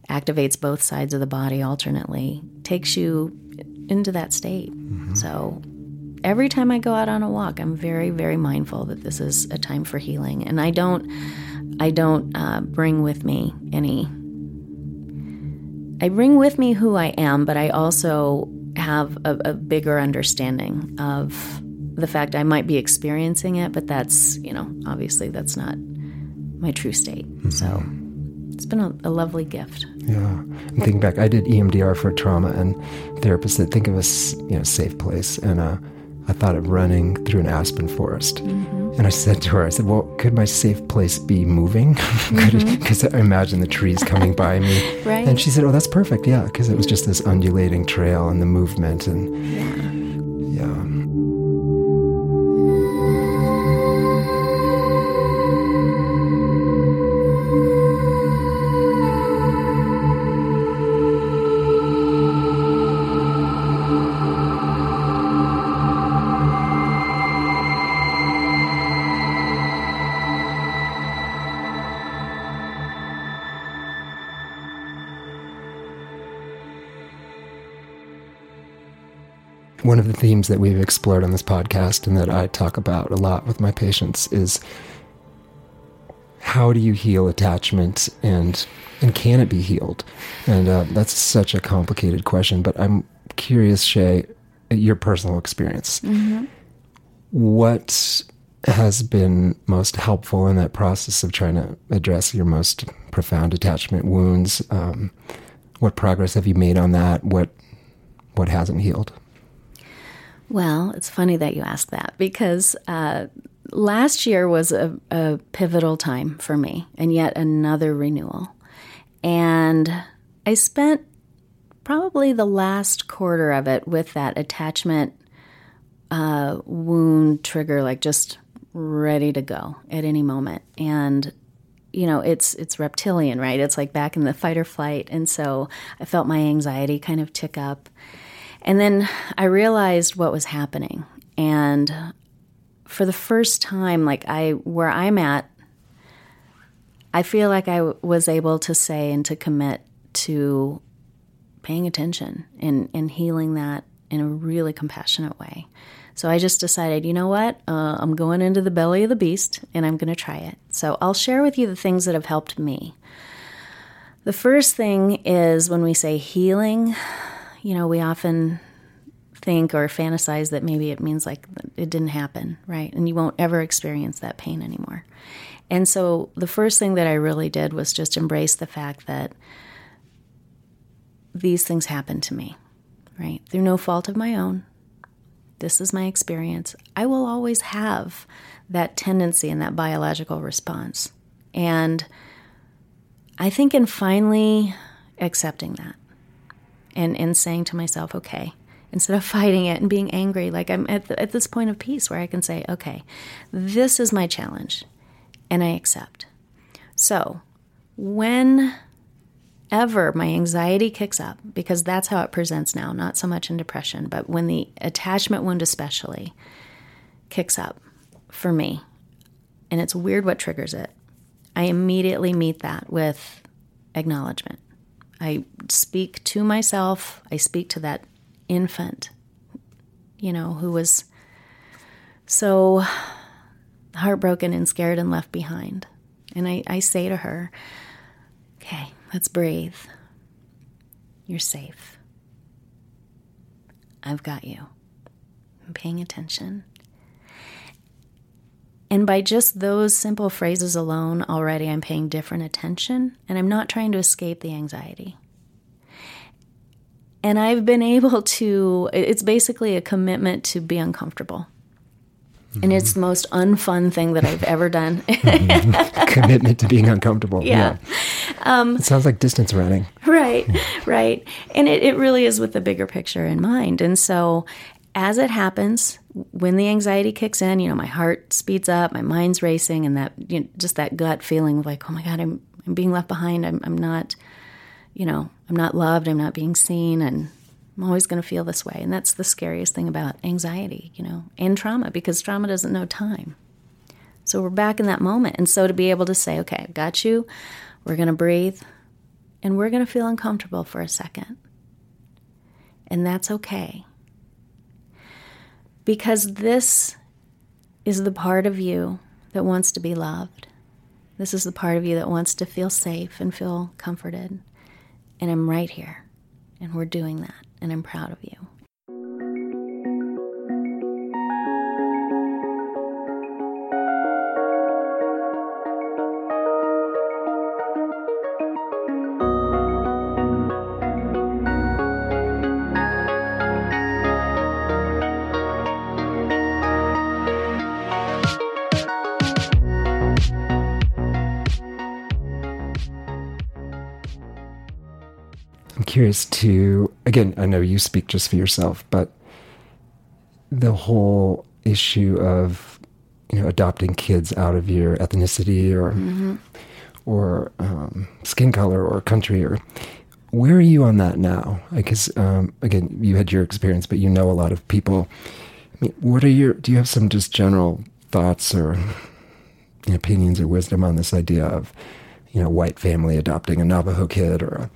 activates both sides of the body alternately takes you into that state. Mm-hmm. So every time I go out on a walk, I'm very, very mindful that this is a time for healing, and I don't, I don't uh, bring with me any. I bring with me who I am, but I also have a, a bigger understanding of the fact I might be experiencing it, but that's, you know, obviously that's not my true state. Mm-hmm. So it's been a, a, lovely gift. Yeah. I'm thinking back, I did EMDR for trauma, and therapists that think of a you know, safe place. And uh, I thought of running through an aspen forest. Mm-hmm. And I said to her, I said, Well, could my safe place be moving? <laughs> Because mm-hmm. I imagine the trees coming by me. <laughs> right. And she said, Oh, that's perfect. Yeah. Because it was just this undulating trail and the movement. And yeah. Themes that we've explored on this podcast and that I talk about a lot with my patients is how do you heal attachment and and can it be healed? And uh, that's such a complicated question. But I'm curious, Shay, your personal experience. Mm-hmm. What has been most helpful in that process of trying to address your most profound attachment wounds? Um, what progress have you made on that? What what hasn't healed? Well, it's funny that you ask that because uh, last year was a, a pivotal time for me and yet another renewal. And I spent probably the last quarter of it with that attachment uh, wound trigger, like just ready to go at any moment. And you know, it's it's reptilian, right? It's like back in the fight or flight, and so I felt my anxiety kind of tick up. And then I realized what was happening. And for the first time, like I, where I'm at, I feel like I was able to say and to commit to paying attention and, and healing that in a really compassionate way. So I just decided, you know what? Uh, I'm going into the belly of the beast and I'm going to try it. So I'll share with you the things that have helped me. The first thing is when we say healing, you know, we often think or fantasize that maybe it means like it didn't happen, right? And you won't ever experience that pain anymore. And so the first thing that I really did was just embrace the fact that these things happen to me, right? Through no fault of my own. This is my experience. I will always have that tendency and that biological response. And I think in finally accepting that and, and saying to myself, okay, instead of <laughs> fighting it and being angry, like I'm at, the, at this point of peace where I can say, okay, this is my challenge and I accept. So, whenever my anxiety kicks up, because that's how it presents now, not so much in depression, but when the attachment wound, especially, kicks up for me, and it's weird what triggers it, I immediately meet that with acknowledgement. I speak to myself, I speak to that infant, you know, who was so heartbroken and scared and left behind. And I, I say to her, okay, let's breathe. You're safe. I've got you. I'm paying attention. And by just those simple phrases alone, already I'm paying different attention and I'm not trying to escape the anxiety. And I've been able to, it's basically a commitment to be uncomfortable. Mm-hmm. And it's the most unfun thing that I've ever done. <laughs> Commitment to being uncomfortable. Yeah. yeah. Um, it sounds like distance running. Right, right. And it, it really is with the bigger picture in mind. And so as it happens, when the anxiety kicks in, you know, my heart speeds up, my mind's racing, and that, you know, just that gut feeling of like, oh my God, I'm, I'm being left behind. I'm, I'm not, you know, I'm not loved. I'm not being seen. And I'm always going to feel this way. And that's the scariest thing about anxiety, you know, and trauma because trauma doesn't know time. So we're back in that moment. And so to be able to say, okay, I've got you, we're going to breathe, and we're going to feel uncomfortable for a second. And that's okay. Because this is the part of you that wants to be loved. This is the part of you that wants to feel safe and feel comforted. And I'm right here. And we're doing that and I'm proud of you. Curious to, again, I know you speak just for yourself, but the whole issue of, you know, adopting kids out of your ethnicity or, mm-hmm. or um, skin color or country or, where are you on that now? Because um, again, you had your experience, but you know a lot of people. I mean, what are your? Do you have some just general thoughts or opinions or wisdom on this idea of, you know, white family adopting a Navajo kid or a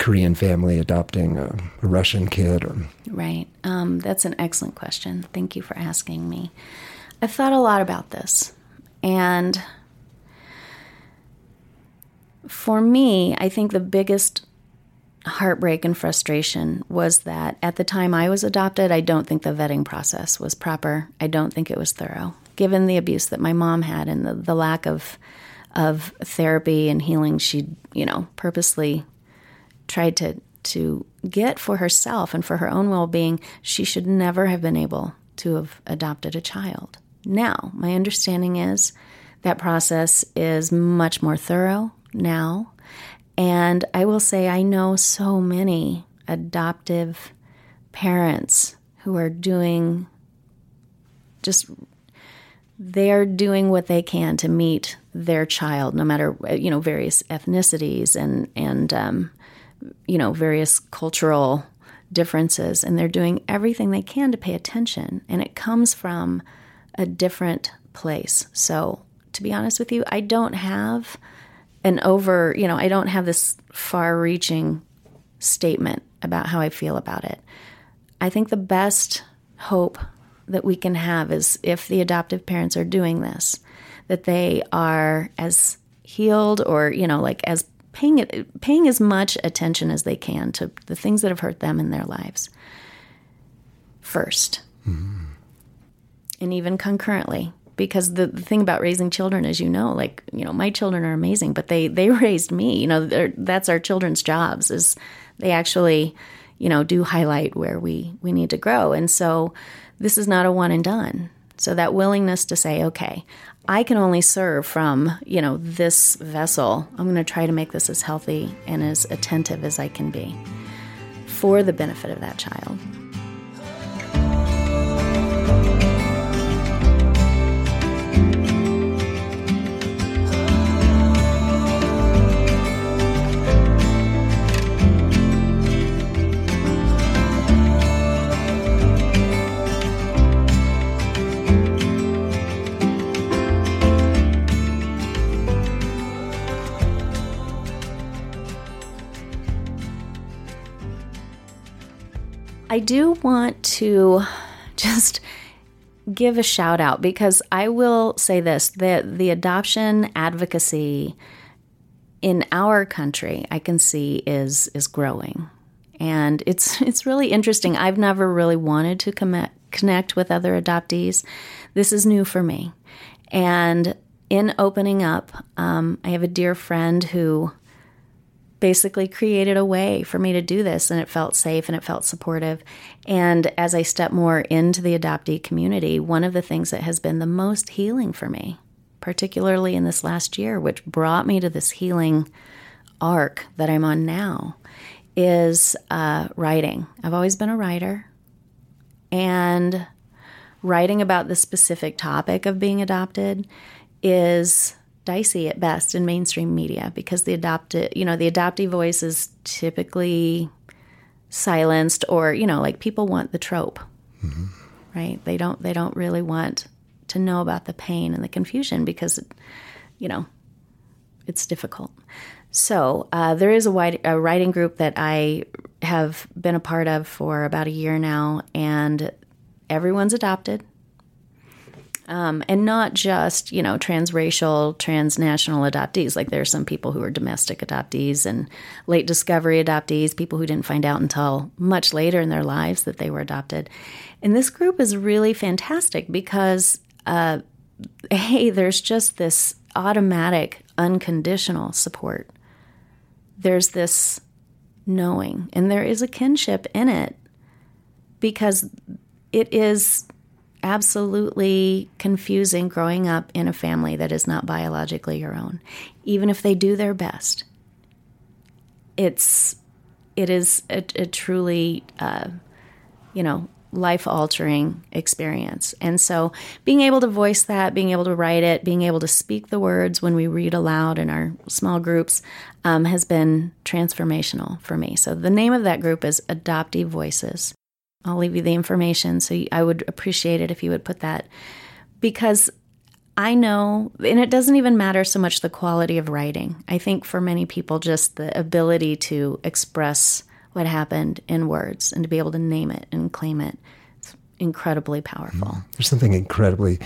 Korean family adopting a, a Russian kid? Or... Right. Um, that's an excellent question. Thank you for asking me. I've thought a lot about this. And for me, I think the biggest heartbreak and frustration was that at the time I was adopted, I don't think the vetting process was proper. I don't think it was thorough. Given the abuse that my mom had and the, the lack of of therapy and healing she, you know, purposely tried to to get for herself and for her own well-being, she should never have been able to have adopted a child. Now, my understanding is that process is much more thorough now, and I will say I know so many adoptive parents who are doing just they're doing what they can to meet their child, no matter you know various ethnicities and and um, you know, various cultural differences, and they're doing everything they can to pay attention. And it comes from a different place. So, to be honest with you, I don't have an over, you know, I don't have this far reaching statement about how I feel about it. I think the best hope that we can have is if the adoptive parents are doing this, that they are as healed or, you know, like as paying it, paying as much attention as they can to the things that have hurt them in their lives 1st mm-hmm. and even concurrently because the, the thing about raising children as you know like you know my children are amazing but they they <laughs> raised me you know that's our children's jobs is they actually you know do highlight where we we need to grow. And so this is not a one and done. So that willingness to say okay I can only serve from, you know, this vessel. I'm going to try to make this as healthy and as attentive as I can be for the benefit of that child. Do want to just give a shout out because I will say this that the adoption advocacy in our country I can see is is growing. And it's <laughs> it's really interesting. I've never really wanted to com- connect with other adoptees. This is new for me. And in opening up, um, I have a dear friend who basically created a way for me to do this and it felt safe and it felt supportive. And as I step more into the adoptee community, one of the things that has been the most healing for me, particularly in this last year, which brought me to this healing arc that I'm on now, is uh, writing. I've always been a writer. And writing about the specific topic of being adopted is dicey at best in mainstream media because the adopted, you know, the adoptee voice is typically silenced or, you know, like people want the trope. Mm-hmm. Right? They don't they don't really want to know about the pain and the confusion because you know, it's difficult. So uh, there is a, wide, a writing group that I have been a part of for about a year now, and everyone's adopted. Um, and not just you know transracial transnational adoptees. Like there are some people who are domestic adoptees and late discovery adoptees people who didn't find out until much later in their lives that they were adopted. And this group is really fantastic because uh, hey there's just this automatic unconditional support. There's this knowing and there is a kinship in it because it is absolutely confusing growing up in a family that is not biologically your own, even if they do their best. It's it is a, a truly, uh, you know, life altering experience. And so being able to voice that, being able to write it, being able to speak the words when we read aloud in our small groups um, has been transformational for me. So the name of that group is Adoptee Voices. I'll leave you the information. So I would appreciate it if you would put that because I know, and it doesn't even matter so much the quality of writing. I think for many people, just the ability to express what happened in words and to be able to name it and claim it is incredibly powerful. Mm. There's something incredibly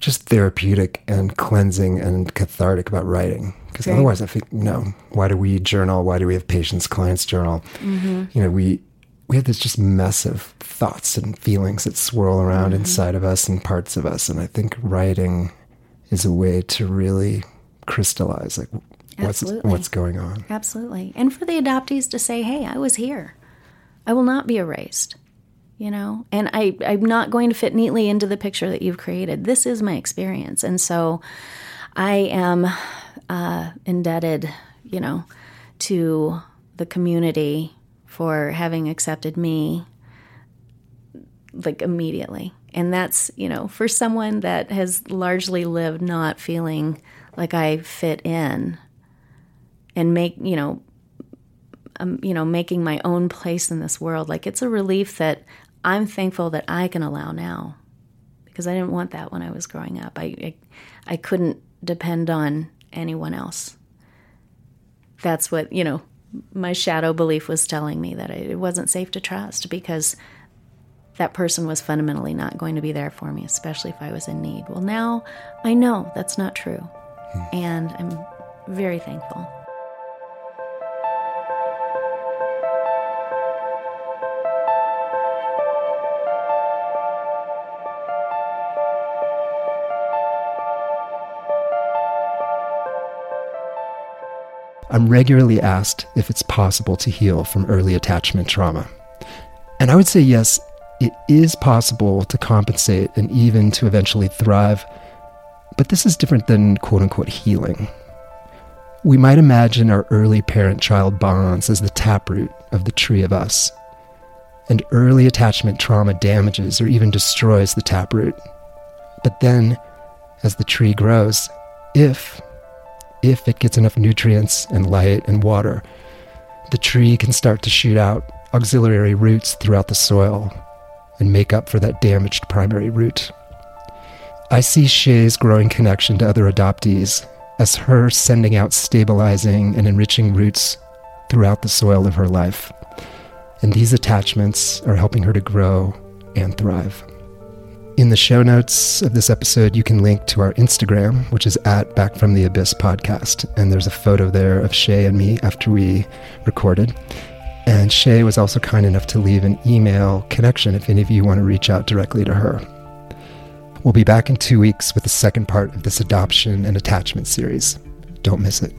just therapeutic and cleansing and cathartic about writing. Because otherwise, I think, you know, why do we journal? Why do we have patients, clients journal? Mm-hmm. You know, we we have this just mess of thoughts and feelings that swirl around mm-hmm. inside of us and parts of us. And I think writing is a way to really crystallize like what's what's going on. Absolutely. And for the adoptees to say, "Hey, I was here. I will not be erased." You know, and I I'm not going to fit neatly into the picture that you've created. This is my experience, and so I am uh, indebted, you know, to the community for having accepted me like immediately. And that's, you know, for someone that has largely lived not feeling like I fit in and make, you know, um, you know, making my own place in this world. Like it's a relief that I'm thankful that I can allow now because I didn't want that when I was growing up. I, I, I couldn't depend on anyone else. That's what, you know, my shadow belief was telling me that it wasn't safe to trust because that person was fundamentally not going to be there for me, especially if I was in need. Well, now I know that's not true. Hmm. And I'm very thankful. I'm regularly asked if it's possible to heal from early attachment trauma. And I would say yes, it is possible to compensate and even to eventually thrive. But this is different than quote unquote healing. We might imagine our early parent child bonds as the taproot of the tree of us. And early attachment trauma damages or even destroys the taproot. But then, as the tree grows, if if it gets enough nutrients and light and water, the tree can start to shoot out auxiliary roots throughout the soil and make up for that damaged primary root. I see Shay's growing connection to other adoptees as her sending out stabilizing and enriching roots throughout the soil of her life. And these attachments are helping her to grow and thrive. In the show notes of this episode, you can link to our Instagram, which is at Back from the Abyss podcast. And there's a photo there of Shay and me after we recorded. And Shay was also kind enough to leave an email connection if any of you want to reach out directly to her. We'll be back in two weeks with the second part of this adoption and attachment series. Don't miss it.